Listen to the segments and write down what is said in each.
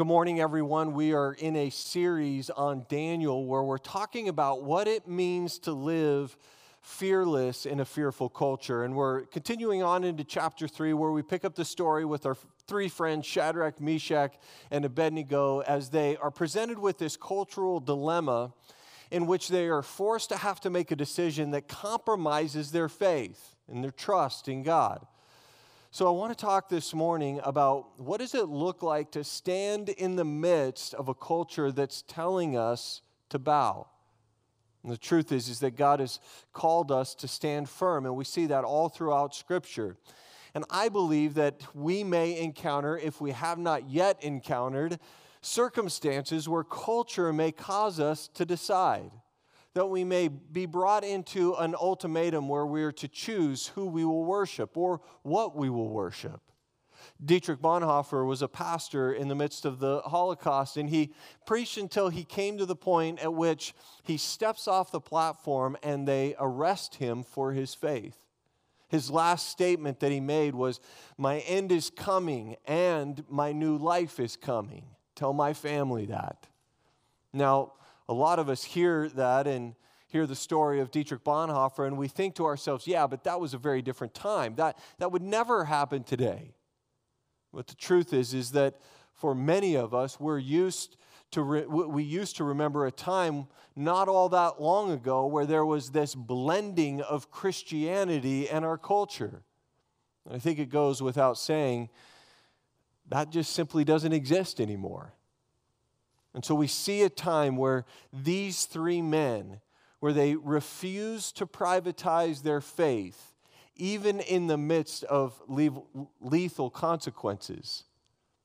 Good morning, everyone. We are in a series on Daniel where we're talking about what it means to live fearless in a fearful culture. And we're continuing on into chapter three where we pick up the story with our three friends, Shadrach, Meshach, and Abednego, as they are presented with this cultural dilemma in which they are forced to have to make a decision that compromises their faith and their trust in God. So I want to talk this morning about what does it look like to stand in the midst of a culture that's telling us to bow. And the truth is is that God has called us to stand firm and we see that all throughout scripture. And I believe that we may encounter if we have not yet encountered circumstances where culture may cause us to decide that we may be brought into an ultimatum where we are to choose who we will worship or what we will worship. Dietrich Bonhoeffer was a pastor in the midst of the Holocaust, and he preached until he came to the point at which he steps off the platform and they arrest him for his faith. His last statement that he made was, My end is coming and my new life is coming. Tell my family that. Now, a lot of us hear that and hear the story of Dietrich Bonhoeffer, and we think to ourselves, yeah, but that was a very different time. That, that would never happen today. But the truth is, is that for many of us, we're used to re- we used to remember a time not all that long ago where there was this blending of Christianity and our culture. And I think it goes without saying that just simply doesn't exist anymore. And so we see a time where these three men, where they refuse to privatize their faith, even in the midst of lethal consequences.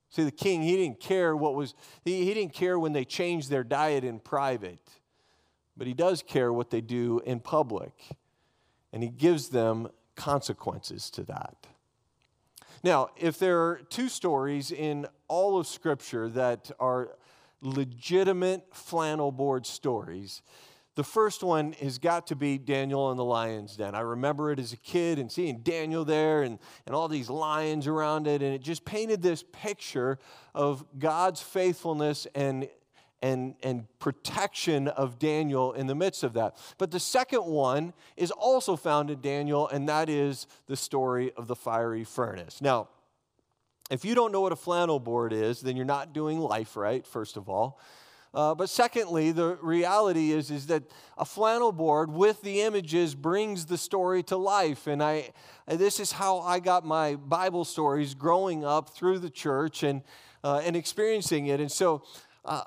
See, the king, he didn't care what was, he, he didn't care when they changed their diet in private, but he does care what they do in public. And he gives them consequences to that. Now, if there are two stories in all of Scripture that are legitimate flannel board stories. The first one has got to be Daniel and the lion's den. I remember it as a kid and seeing Daniel there and, and all these lions around it, and it just painted this picture of God's faithfulness and, and, and protection of Daniel in the midst of that. But the second one is also found in Daniel, and that is the story of the fiery furnace. Now, if you don't know what a flannel board is, then you're not doing life right, first of all. Uh, but secondly, the reality is, is that a flannel board with the images brings the story to life. And I, this is how I got my Bible stories growing up through the church and, uh, and experiencing it. And so uh,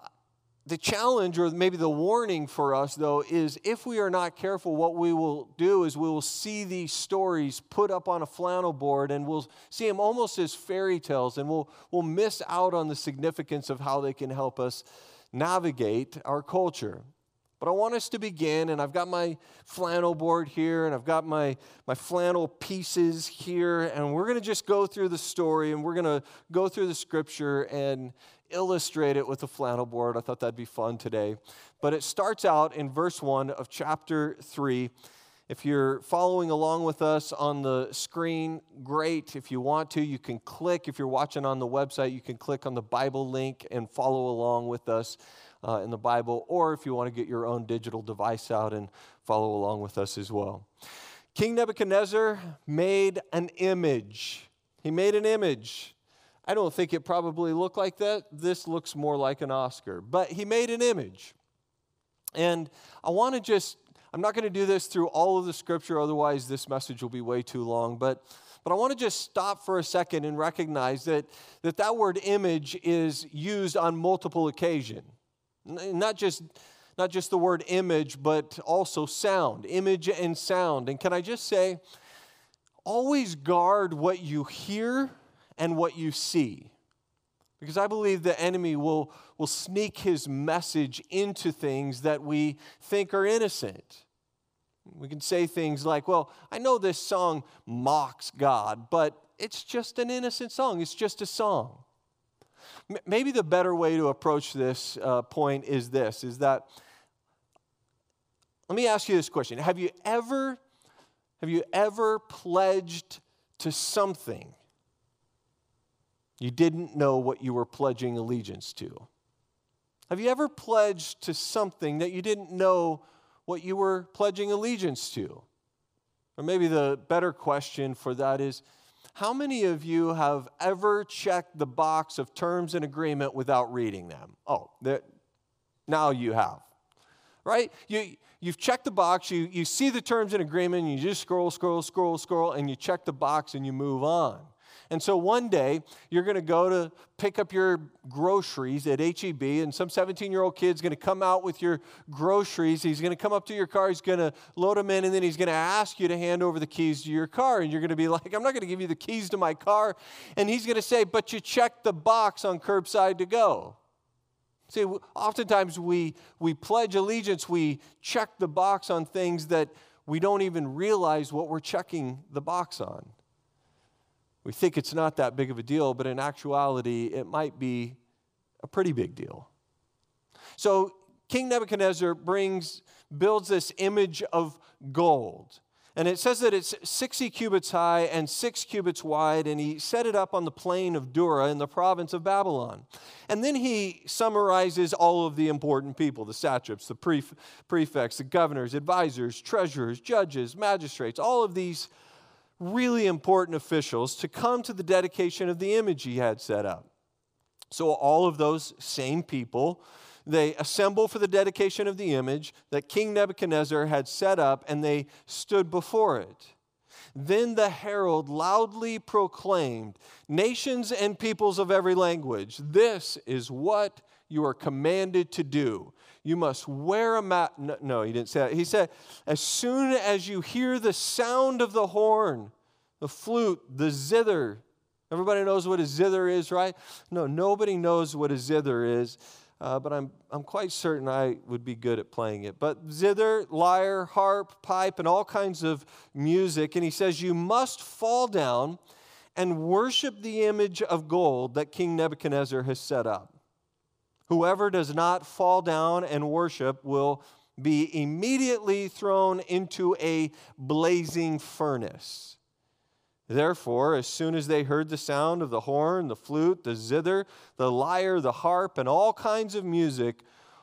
the challenge, or maybe the warning for us, though, is if we are not careful, what we will do is we will see these stories put up on a flannel board and we'll see them almost as fairy tales, and we'll, we'll miss out on the significance of how they can help us navigate our culture. But I want us to begin, and I've got my flannel board here, and I've got my, my flannel pieces here, and we're going to just go through the story, and we're going to go through the scripture and illustrate it with a flannel board. I thought that'd be fun today. But it starts out in verse 1 of chapter 3. If you're following along with us on the screen, great. If you want to, you can click. If you're watching on the website, you can click on the Bible link and follow along with us uh, in the Bible. Or if you want to get your own digital device out and follow along with us as well. King Nebuchadnezzar made an image. He made an image. I don't think it probably looked like that. This looks more like an Oscar. But he made an image. And I want to just, I'm not going to do this through all of the scripture, otherwise, this message will be way too long. But, but I want to just stop for a second and recognize that that, that word image is used on multiple occasions. Not just, not just the word image, but also sound, image and sound. And can I just say, always guard what you hear and what you see. Because I believe the enemy will, will sneak his message into things that we think are innocent. We can say things like, well, I know this song mocks God, but it's just an innocent song, it's just a song. M- maybe the better way to approach this uh, point is this is that let me ask you this question have you ever have you ever pledged to something you didn't know what you were pledging allegiance to? Have you ever pledged to something that you didn't know what you were pledging allegiance to? Or maybe the better question for that is how many of you have ever checked the box of terms and agreement without reading them? Oh, now you have. Right? You, you've checked the box, you, you see the terms and agreement, and you just scroll, scroll, scroll, scroll, and you check the box and you move on. And so one day, you're going to go to pick up your groceries at HEB, and some 17 year old kid's going to come out with your groceries. He's going to come up to your car, he's going to load them in, and then he's going to ask you to hand over the keys to your car. And you're going to be like, I'm not going to give you the keys to my car. And he's going to say, But you checked the box on curbside to go. See, oftentimes we, we pledge allegiance, we check the box on things that we don't even realize what we're checking the box on. We think it's not that big of a deal, but in actuality, it might be a pretty big deal. So King Nebuchadnezzar brings, builds this image of gold. And it says that it's 60 cubits high and six cubits wide, and he set it up on the plain of Dura in the province of Babylon. And then he summarizes all of the important people the satraps, the prefects, the governors, advisors, treasurers, judges, magistrates, all of these really important officials to come to the dedication of the image he had set up. So, all of those same people, they assemble for the dedication of the image that King Nebuchadnezzar had set up, and they stood before it. Then the herald loudly proclaimed, Nations and peoples of every language, this is what you are commanded to do. You must wear a mat. No, no, he didn't say that. He said, as soon as you hear the sound of the horn, the flute, the zither. Everybody knows what a zither is, right? No, nobody knows what a zither is, uh, but I'm, I'm quite certain I would be good at playing it. But zither, lyre, harp, pipe, and all kinds of music. And he says, You must fall down and worship the image of gold that King Nebuchadnezzar has set up. Whoever does not fall down and worship will be immediately thrown into a blazing furnace. Therefore, as soon as they heard the sound of the horn, the flute, the zither, the lyre, the harp, and all kinds of music,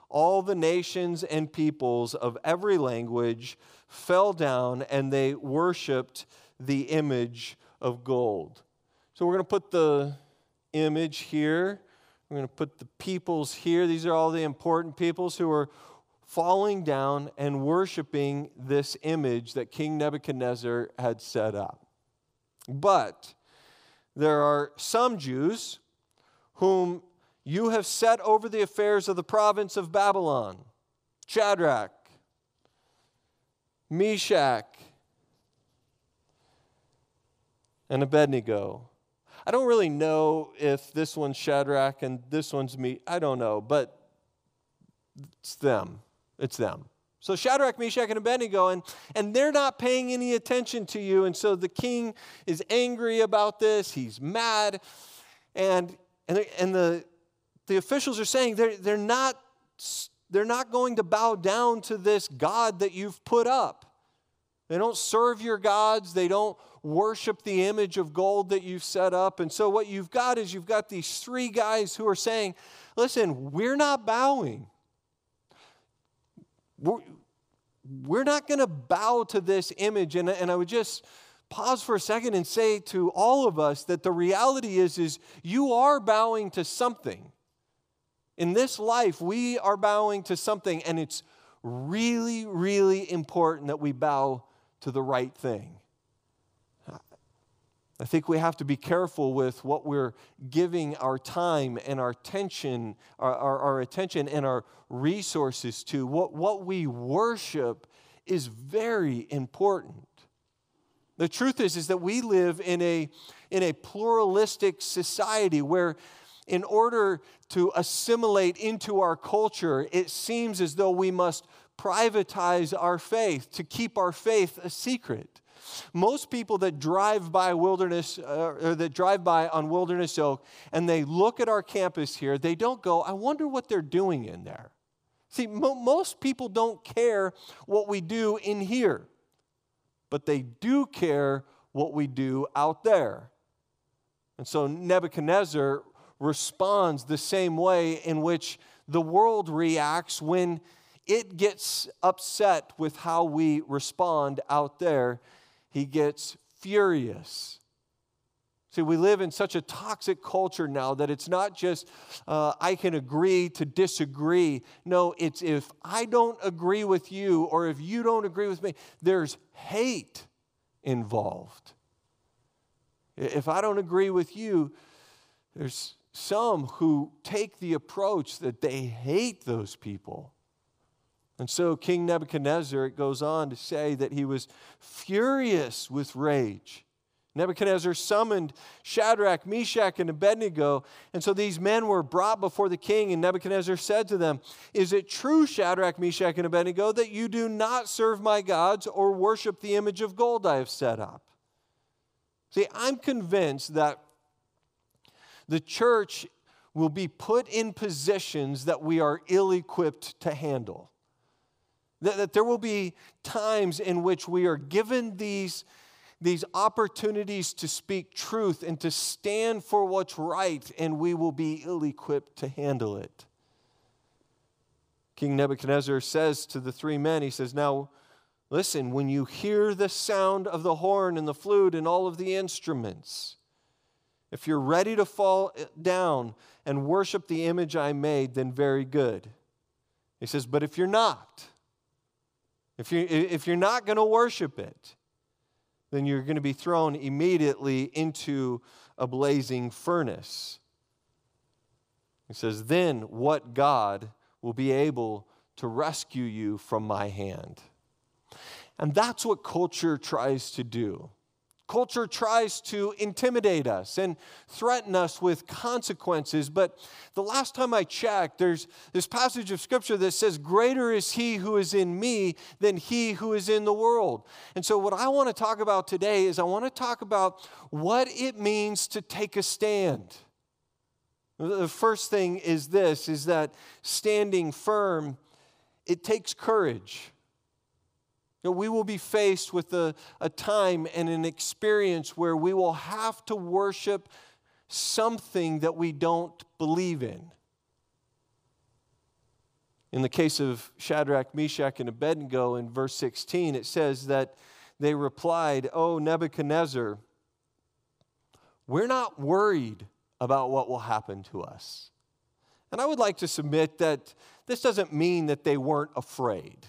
all the nations and peoples of every language fell down and they worshiped the image of gold. So we're going to put the image here. We're going to put the peoples here. These are all the important peoples who are falling down and worshiping this image that King Nebuchadnezzar had set up. But there are some Jews whom you have set over the affairs of the province of Babylon Shadrach, Meshach, and Abednego. I don't really know if this one's Shadrach and this one's me. I don't know, but it's them. It's them. So Shadrach, Meshach, and Abednego, and, and they're not paying any attention to you. And so the king is angry about this. He's mad. And, and, and the, the officials are saying they're, they're, not, they're not going to bow down to this God that you've put up. They don't serve your gods. They don't worship the image of gold that you've set up. And so, what you've got is you've got these three guys who are saying, Listen, we're not bowing. We're, we're not going to bow to this image. And, and I would just pause for a second and say to all of us that the reality is, is you are bowing to something. In this life, we are bowing to something, and it's really, really important that we bow to the right thing. I think we have to be careful with what we're giving our time and our attention, our, our, our, attention and our resources to. What, what we worship is very important. The truth is, is that we live in a, in a pluralistic society where in order to assimilate into our culture, it seems as though we must privatize our faith to keep our faith a secret. Most people that drive by wilderness, uh, or that drive by on Wilderness Oak, and they look at our campus here, they don't go, I wonder what they're doing in there. See, mo- most people don't care what we do in here, but they do care what we do out there. And so Nebuchadnezzar responds the same way in which the world reacts when it gets upset with how we respond out there. He gets furious. See, we live in such a toxic culture now that it's not just uh, I can agree to disagree. No, it's if I don't agree with you or if you don't agree with me, there's hate involved. If I don't agree with you, there's some who take the approach that they hate those people. And so King Nebuchadnezzar, it goes on to say that he was furious with rage. Nebuchadnezzar summoned Shadrach, Meshach, and Abednego. And so these men were brought before the king, and Nebuchadnezzar said to them, Is it true, Shadrach, Meshach, and Abednego, that you do not serve my gods or worship the image of gold I have set up? See, I'm convinced that the church will be put in positions that we are ill equipped to handle. That, that there will be times in which we are given these, these opportunities to speak truth and to stand for what's right, and we will be ill equipped to handle it. King Nebuchadnezzar says to the three men, he says, Now, listen, when you hear the sound of the horn and the flute and all of the instruments, if you're ready to fall eh, down and worship the image I made, then very good. He says, But if you're not, if, you, if you're not going to worship it, then you're going to be thrown immediately into a blazing furnace. He says, Then what God will be able to rescue you from my hand? And that's what culture tries to do. Culture tries to intimidate us and threaten us with consequences. But the last time I checked, there's this passage of scripture that says, Greater is he who is in me than he who is in the world. And so, what I want to talk about today is I want to talk about what it means to take a stand. The first thing is this is that standing firm, it takes courage know, we will be faced with a, a time and an experience where we will have to worship something that we don't believe in. In the case of Shadrach, Meshach, and Abednego in verse 16, it says that they replied, Oh, Nebuchadnezzar, we're not worried about what will happen to us. And I would like to submit that this doesn't mean that they weren't afraid.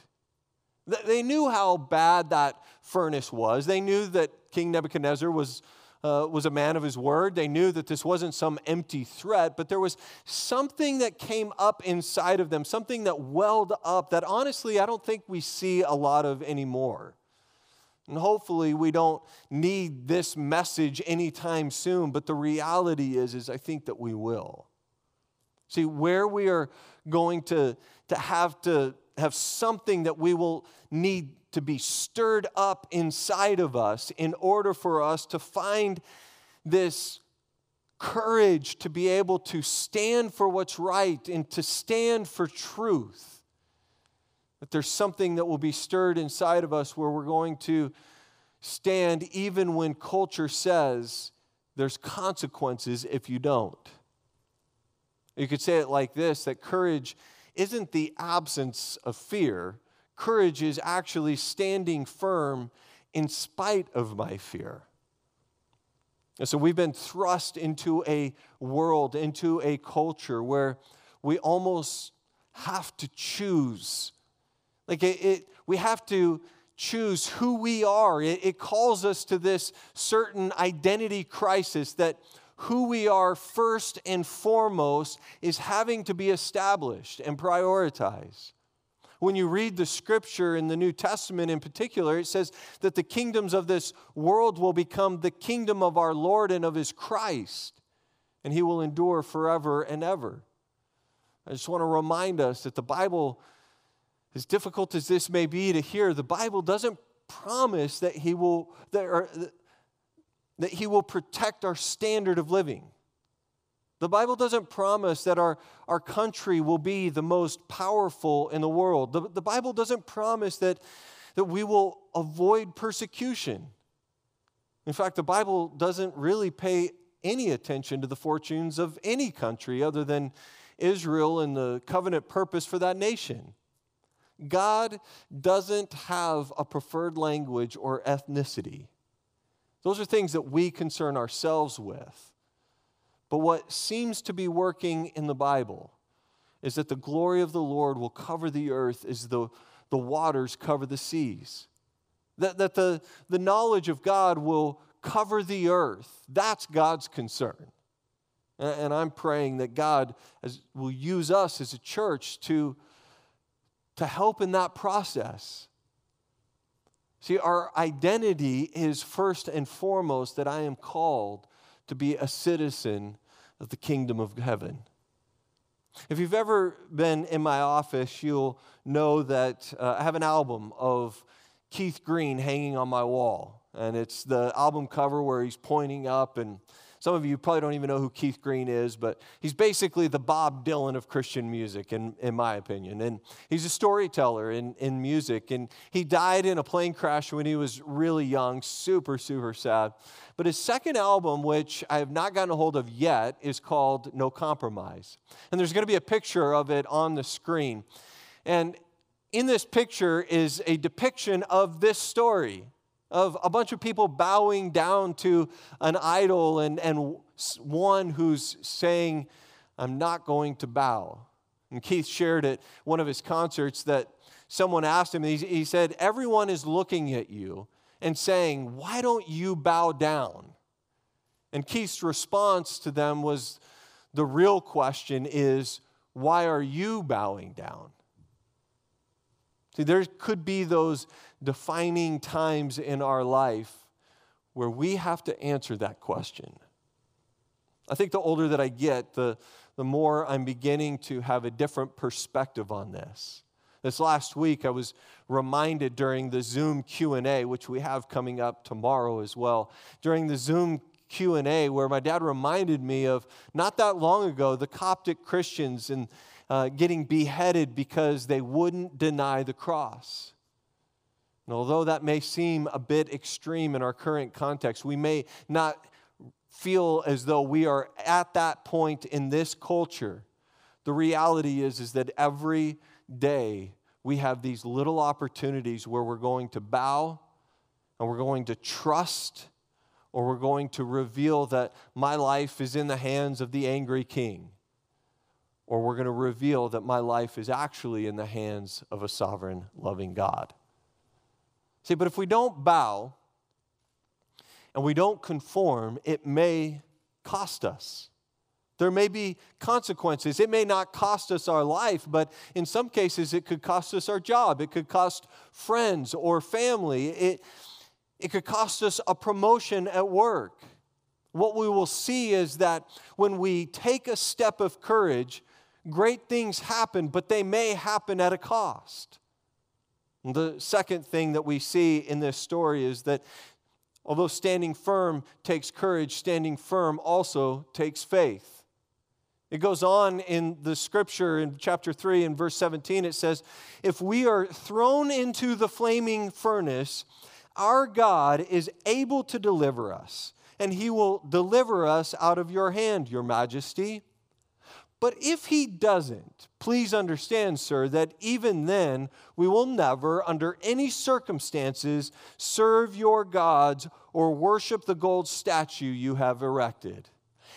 They knew how bad that furnace was. They knew that King Nebuchadnezzar was, uh, was a man of his word. They knew that this wasn't some empty threat, but there was something that came up inside of them, something that welled up that honestly I don't think we see a lot of anymore. And hopefully we don't need this message anytime soon, but the reality is, is I think that we will. See, where we are going to, to have to have something that we will need to be stirred up inside of us in order for us to find this courage to be able to stand for what's right and to stand for truth. That there's something that will be stirred inside of us where we're going to stand even when culture says there's consequences if you don't. You could say it like this that courage isn't the absence of fear. Courage is actually standing firm in spite of my fear. And so we've been thrust into a world, into a culture where we almost have to choose. Like it, it we have to choose who we are. It, it calls us to this certain identity crisis that who we are first and foremost is having to be established and prioritized. When you read the scripture in the New Testament in particular, it says that the kingdoms of this world will become the kingdom of our Lord and of his Christ, and he will endure forever and ever. I just want to remind us that the Bible, as difficult as this may be to hear, the Bible doesn't promise that he will, that, that He will protect our standard of living. The Bible doesn't promise that our, our country will be the most powerful in the world. The, the Bible doesn't promise that, that we will avoid persecution. In fact, the Bible doesn't really pay any attention to the fortunes of any country other than Israel and the covenant purpose for that nation. God doesn't have a preferred language or ethnicity. Those are things that we concern ourselves with. But what seems to be working in the Bible is that the glory of the Lord will cover the earth as the, the waters cover the seas. That, that the, the knowledge of God will cover the earth. That's God's concern. And, I'm praying that God will use us as a church to, to help in that process. See, our identity is first and foremost that I am called to be a citizen of the kingdom of heaven. If you've ever been in my office, you'll know that uh, I have an album of Keith Green hanging on my wall. And it's the album cover where he's pointing up and some of you probably don't even know who Keith Green is, but he's basically the Bob Dylan of Christian music, in, in my opinion. And he's a storyteller in, in music. And he died in a plane crash when he was really young, super, super sad. But his second album, which I have not gotten a hold of yet, is called No Compromise. And there's going to be a picture of it on the screen. And in this picture is a depiction of this story of a bunch of people bowing down to an idol and, and one who's saying, I'm not going to bow. And Keith shared at one of his concerts that someone asked him, he, he said, Everyone is looking at you and saying, Why don't you bow down? And Keith's response to them was, The real question is, Why are you bowing down? See, there could be those defining times in our life where we have to answer that question. I think the older that I get, the, the more I'm beginning to have a different perspective on this. This last week, I was reminded during the Zoom Q&A, which we have coming up tomorrow as well. During the Zoom Q&A, where my dad reminded me of not that long ago, the Coptic Christians and uh, getting beheaded because they wouldn't deny the cross. And although that may seem a bit extreme in our current context, we may not feel as though we are at that point in this culture. The reality is, is that every day we have these little opportunities where we're going to bow and we're going to trust or we're going to reveal that my life is in the hands of the angry king or we're going to reveal that my life is actually in the hands of a sovereign, loving God. See, but if we don't bow and we don't conform, it may cost us. There may be consequences. It may not cost us our life, but in some cases, it could cost us our job. It could cost friends or family. It, it could cost us a promotion at work. What we will see is that when we take a step of courage, great things happen, but they may happen at a cost. And the second thing that we see in this story is that although standing firm takes courage, standing firm also takes faith. It goes on in the scripture in chapter 3 and verse 17. It says, If we are thrown into the flaming furnace, our God is able to deliver us, and he will deliver us out of your hand, your majesty. But if he doesn't, please understand, sir, that even then we will never, under any circumstances, serve your gods or worship the gold statue you have erected.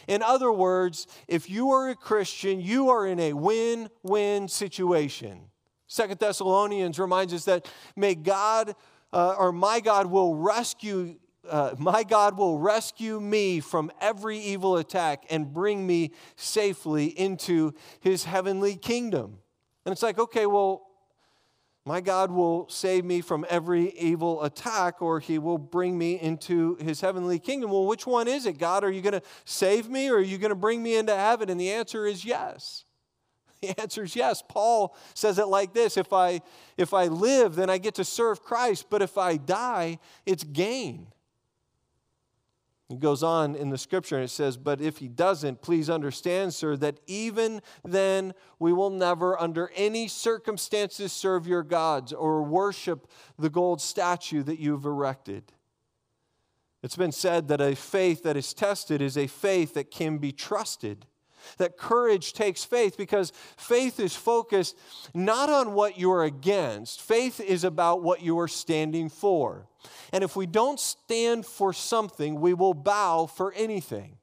In other words, if you are a Christian, you are in a win win situation. Second Thessalonians reminds us that may God uh, or my God will rescue uh, my God will rescue me from every evil attack and bring me safely into his heavenly kingdom. And it's like, okay, well, my God will save me from every evil attack or he will bring me into his heavenly kingdom. Well, which one is it? God, are you going to save me or are you going to bring me into heaven? And the answer is yes. The answer is yes. Paul says it like this if I, if I live, then I get to serve Christ, but if I die, it's gain. He goes on in the scripture and it says, But if he doesn't, please understand, sir, that even then we will never, under any circumstances, serve your gods or worship the gold statue that you've erected. It's been said that a faith that is tested is a faith that can be trusted. That courage takes faith because faith is focused not on what you're against, faith is about what you are standing for. And if we don't stand for something, we will bow for anything.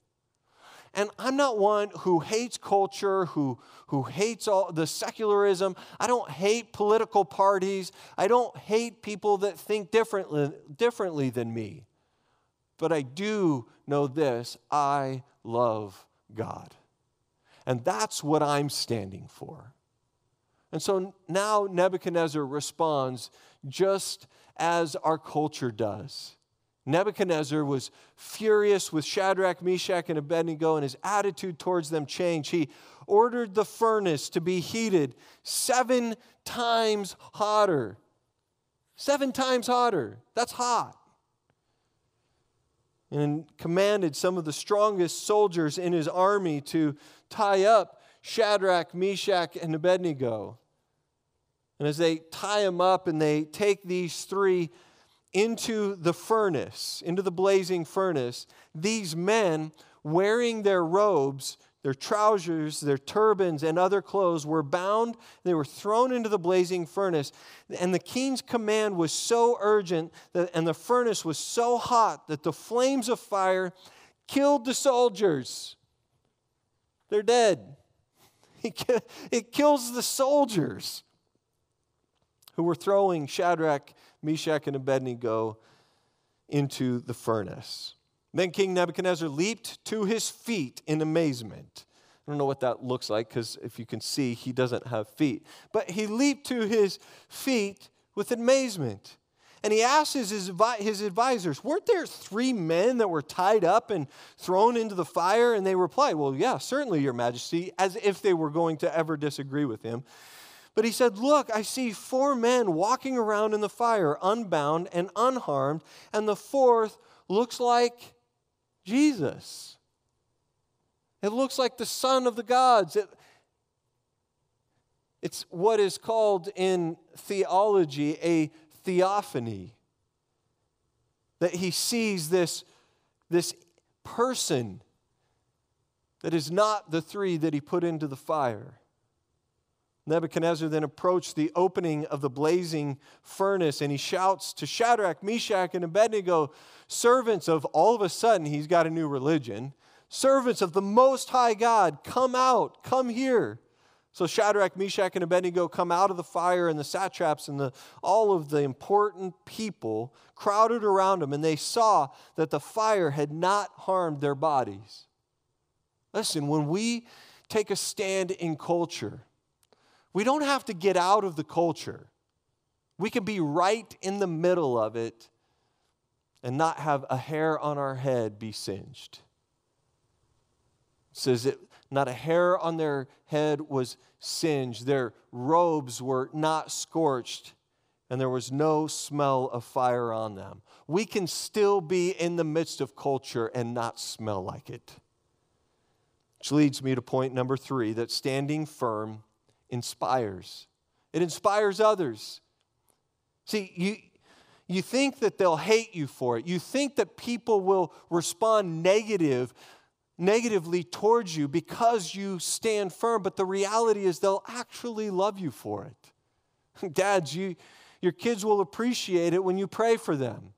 And I'm not one who hates culture, who, who hates all the secularism. I don't hate political parties. I don't hate people that think differently, differently than me. But I do know this I love God. And that's what I'm standing for. And so now Nebuchadnezzar responds just as our culture does. Nebuchadnezzar was furious with Shadrach, Meshach, and Abednego, and his attitude towards them changed. He ordered the furnace to be heated seven times hotter. Seven times hotter. That's hot. And commanded some of the strongest soldiers in his army to tie up Shadrach, Meshach, and Abednego. And as they tie them up and they take these three into the furnace, into the blazing furnace, these men wearing their robes, their trousers, their turbans, and other clothes were bound. They were thrown into the blazing furnace. And the king's command was so urgent that, and the furnace was so hot that the flames of fire killed the soldiers. They're dead. It kills the soldiers who were throwing Shadrach, Meshach, and Abednego into the furnace. Then King Nebuchadnezzar leaped to his feet in amazement. I don't know what that looks like because if you can see, he doesn't have feet. But he leaped to his feet with amazement. And he asked his, his advisors, Weren't there three men that were tied up and thrown into the fire? And they replied, Well, yeah, certainly, Your Majesty, as if they were going to ever disagree with him. But he said, Look, I see four men walking around in the fire, unbound and unharmed, and the fourth looks like Jesus. It looks like the Son of the gods. It, it's what is called in theology a theophany. That he sees this, this person that is not the three that he put into the fire. Nebuchadnezzar then approached the opening of the blazing furnace and he shouts to Shadrach, Meshach, and Abednego, servants of all of a sudden, he's got a new religion. Servants of the Most High God, come out, come here. So Shadrach, Meshach, and Abednego come out of the fire, and the satraps and the, all of the important people crowded around them, and they saw that the fire had not harmed their bodies. Listen, when we take a stand in culture, we don't have to get out of the culture. We can be right in the middle of it and not have a hair on our head be singed. It says that not a hair on their head was singed, their robes were not scorched, and there was no smell of fire on them. We can still be in the midst of culture and not smell like it. Which leads me to point number three that standing firm inspires. It inspires others. See, you, you think that they'll hate you for it. You think that people will respond negative, negatively towards you because you stand firm, but the reality is they'll actually love you for it. Dads, you, your kids will appreciate it when you pray for them.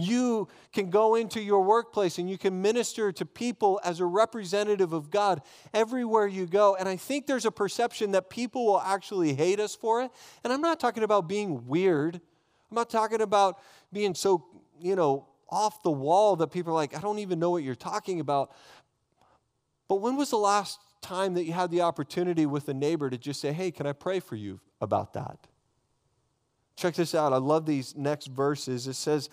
You can go into your workplace and you can minister to people as a representative of God everywhere you go. And I think there's a perception that people will actually hate us for it. And I'm not talking about being weird, I'm not talking about being so, you know, off the wall that people are like, I don't even know what you're talking about. But when was the last time that you had the opportunity with a neighbor to just say, hey, can I pray for you about that? Check this out. I love these next verses. It says,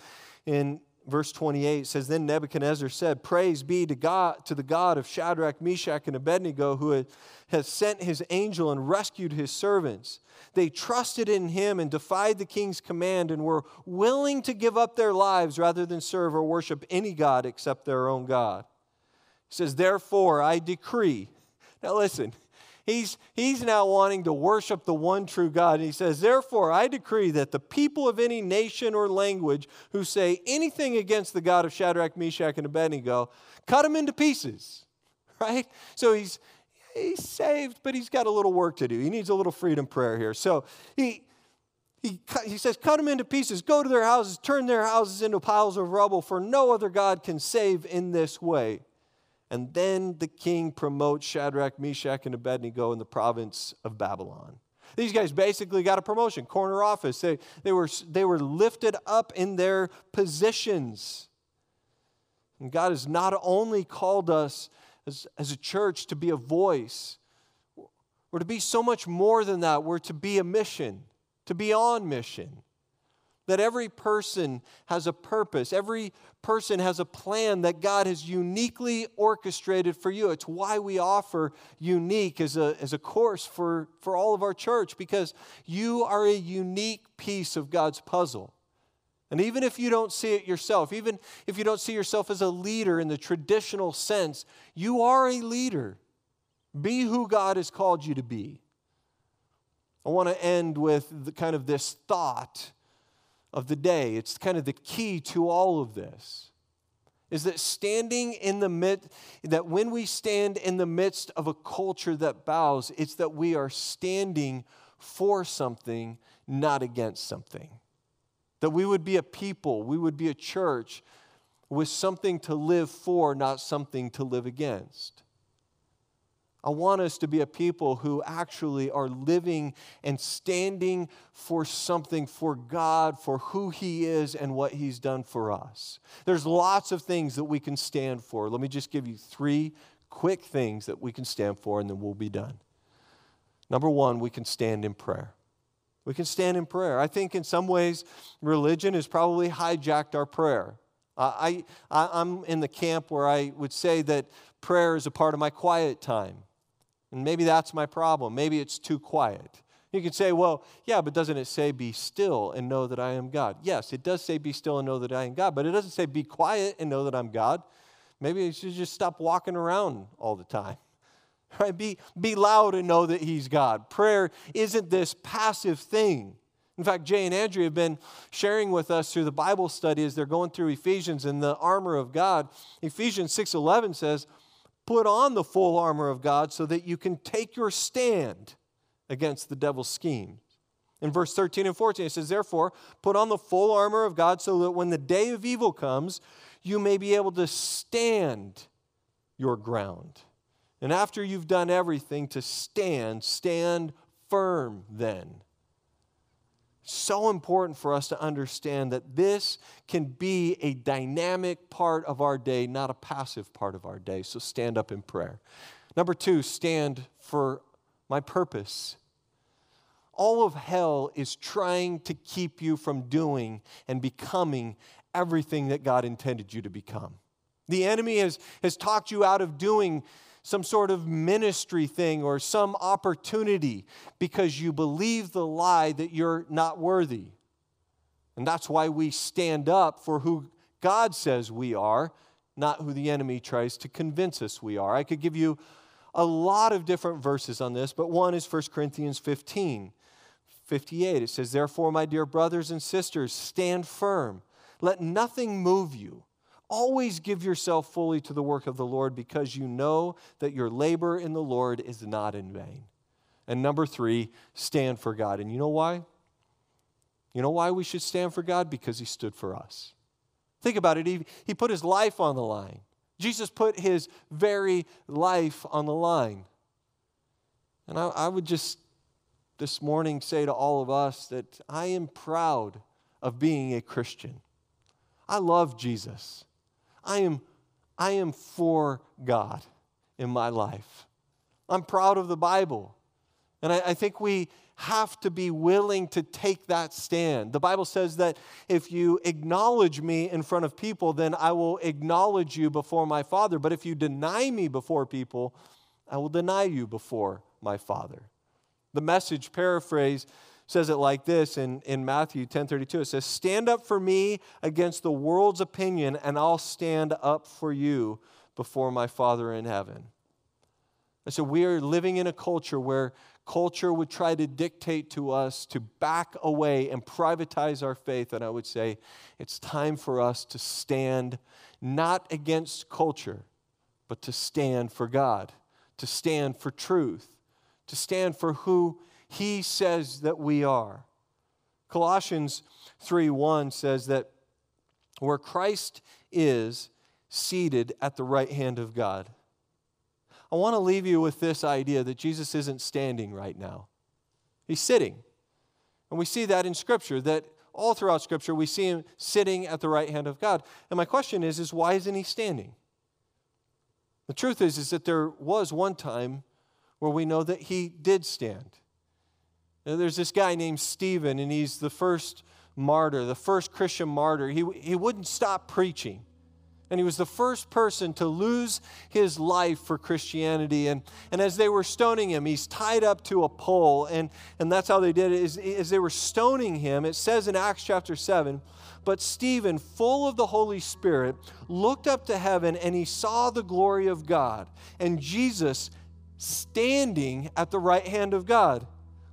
in verse 28 says then nebuchadnezzar said praise be to god to the god of shadrach meshach and abednego who has sent his angel and rescued his servants. They trusted in him and defied the king's command and were willing to give up their lives rather than serve or worship any god except their own god he says therefore i decree now listen He's, he's now wanting to worship the one true God. And he says, Therefore, I decree that the people of any nation or language who say anything against the God of Shadrach, Meshach, and Abednego, cut them into pieces. Right? So he's, he's saved, but he's got a little work to do. He needs a little freedom prayer here. So he, he, he says, Cut them into pieces, go to their houses, turn their houses into piles of rubble, for no other God can save in this way. And then the king promotes Shadrach, Meshach, and Abednego in the province of Babylon. These guys basically got a promotion, corner office. They, they, were, they were lifted up in their positions. And God has not only called us as, as a church to be a voice, we're to be so much more than that. We're to be a mission, to be on mission. That every person has a purpose, every person has a plan that God has uniquely orchestrated for you. It's why we offer unique as a, as a course for, for all of our church, because you are a unique piece of God's puzzle. And even if you don't see it yourself, even if you don't see yourself as a leader in the traditional sense, you are a leader. Be who God has called you to be. I want to end with the, kind of this thought of the day. It's kind of the key to all of this. Is that standing in the midst, that when we stand in the midst of a culture that bows, it's that we are standing for something, not against something. That we would be a people, we would be a church with something to live for, not something to live against. I want us to be a people who actually are living and standing for something for God, for who He is and what He's done for us. There's lots of things that we can stand for. Let me just give you three quick things that we can stand for, and then we'll be done. Number one, we can stand in prayer. We can stand in prayer. I think in some ways, religion has probably hijacked our prayer. I, I, I'm in the camp where I would say that prayer is a part of my quiet time. And maybe that's my problem. Maybe it's too quiet. You can say, well, yeah, but doesn't it say be still and know that I am God? Yes, it does say be still and know that I am God, but it doesn't say be quiet and know that I'm God. Maybe you should just stop walking around all the time. Right? Be, be loud and know that He's God. Prayer isn't this passive thing. In fact, Jay and Andrew have been sharing with us through the Bible study as they're going through Ephesians and the armor of God. Ephesians 6:11 says, Put on the full armor of God so that you can take your stand against the devil's schemes. In verse 13 and 14, it says, Therefore, put on the full armor of God so that when the day of evil comes, you may be able to stand your ground. And after you've done everything to stand, stand firm then so important for us to understand that this can be a dynamic part of our day, not a passive part of our day. So stand up in prayer. Number two, stand for my purpose. All of hell is trying to keep you from doing and becoming everything that God intended you to become. The enemy has, has talked you out of doing some sort of ministry thing or some opportunity because you believe the lie that you're not worthy. And that's why we stand up for who God says we are, not who the enemy tries to convince us we are. I could give you a lot of different verses on this, but one is 1 Corinthians 15, 58. It says, Therefore, my dear brothers and sisters, stand firm. Let nothing move you. Always give yourself fully to the work of the Lord because you know that your labor in the Lord is not in vain. And number three, stand for God. And you know why? You know why we should stand for God? Because He stood for us. Think about it. He, he put His life on the line. Jesus put His very life on the line. And I, I would just this morning say to all of us that I am proud of being a Christian. I love Jesus. I am, I am for God in my life. I'm proud of the Bible. And I, I think we have to be willing to take that stand. The Bible says that if you acknowledge me in front of people, then I will acknowledge you before my Father. But if you deny me before people, I will deny you before my Father. The message paraphrase says it like this in, in Matthew 10:32. It says, Stand up for me against the world's opinion, and I'll stand up for you before my Father in heaven. I said, we are living in a culture where culture would try to dictate to us to back away and privatize our faith. And I would say, it's time for us to stand not against culture, but to stand for God, to stand for truth, to stand for who He says that we are. Colossians 3 1 says that where Christ is seated at the right hand of God. I want to leave you with this idea that Jesus isn't standing right now, he's sitting. And we see that in Scripture, that all throughout Scripture, we see him sitting at the right hand of God. And my question is, is why isn't he standing? The truth is, is that there was one time where we know that he did stand. There's this guy named Stephen, and he's the first martyr, the first Christian martyr. He, he wouldn't stop preaching. And he was the first person to lose his life for Christianity. And, and as they were stoning him, he's tied up to a pole. And, and that's how they did it. Is, as they were stoning him, it says in Acts chapter 7 But Stephen, full of the Holy Spirit, looked up to heaven and he saw the glory of God and Jesus standing at the right hand of God.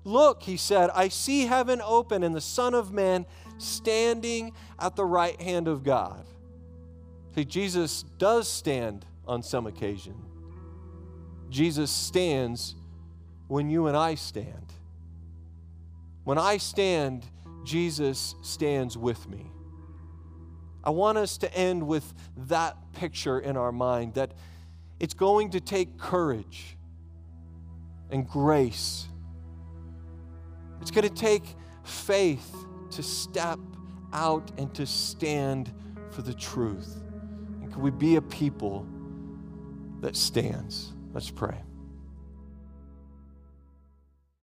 Look, he said, I see heaven open and the Son of Man standing at the right hand of God. See, Jesus does stand on some occasion. Jesus stands when you and I stand. When I stand, Jesus stands with me. I want us to end with that picture in our mind that it's going to take courage and grace. It's going to take faith to step out and to stand for the truth. Can we be a people that stands? Let's pray.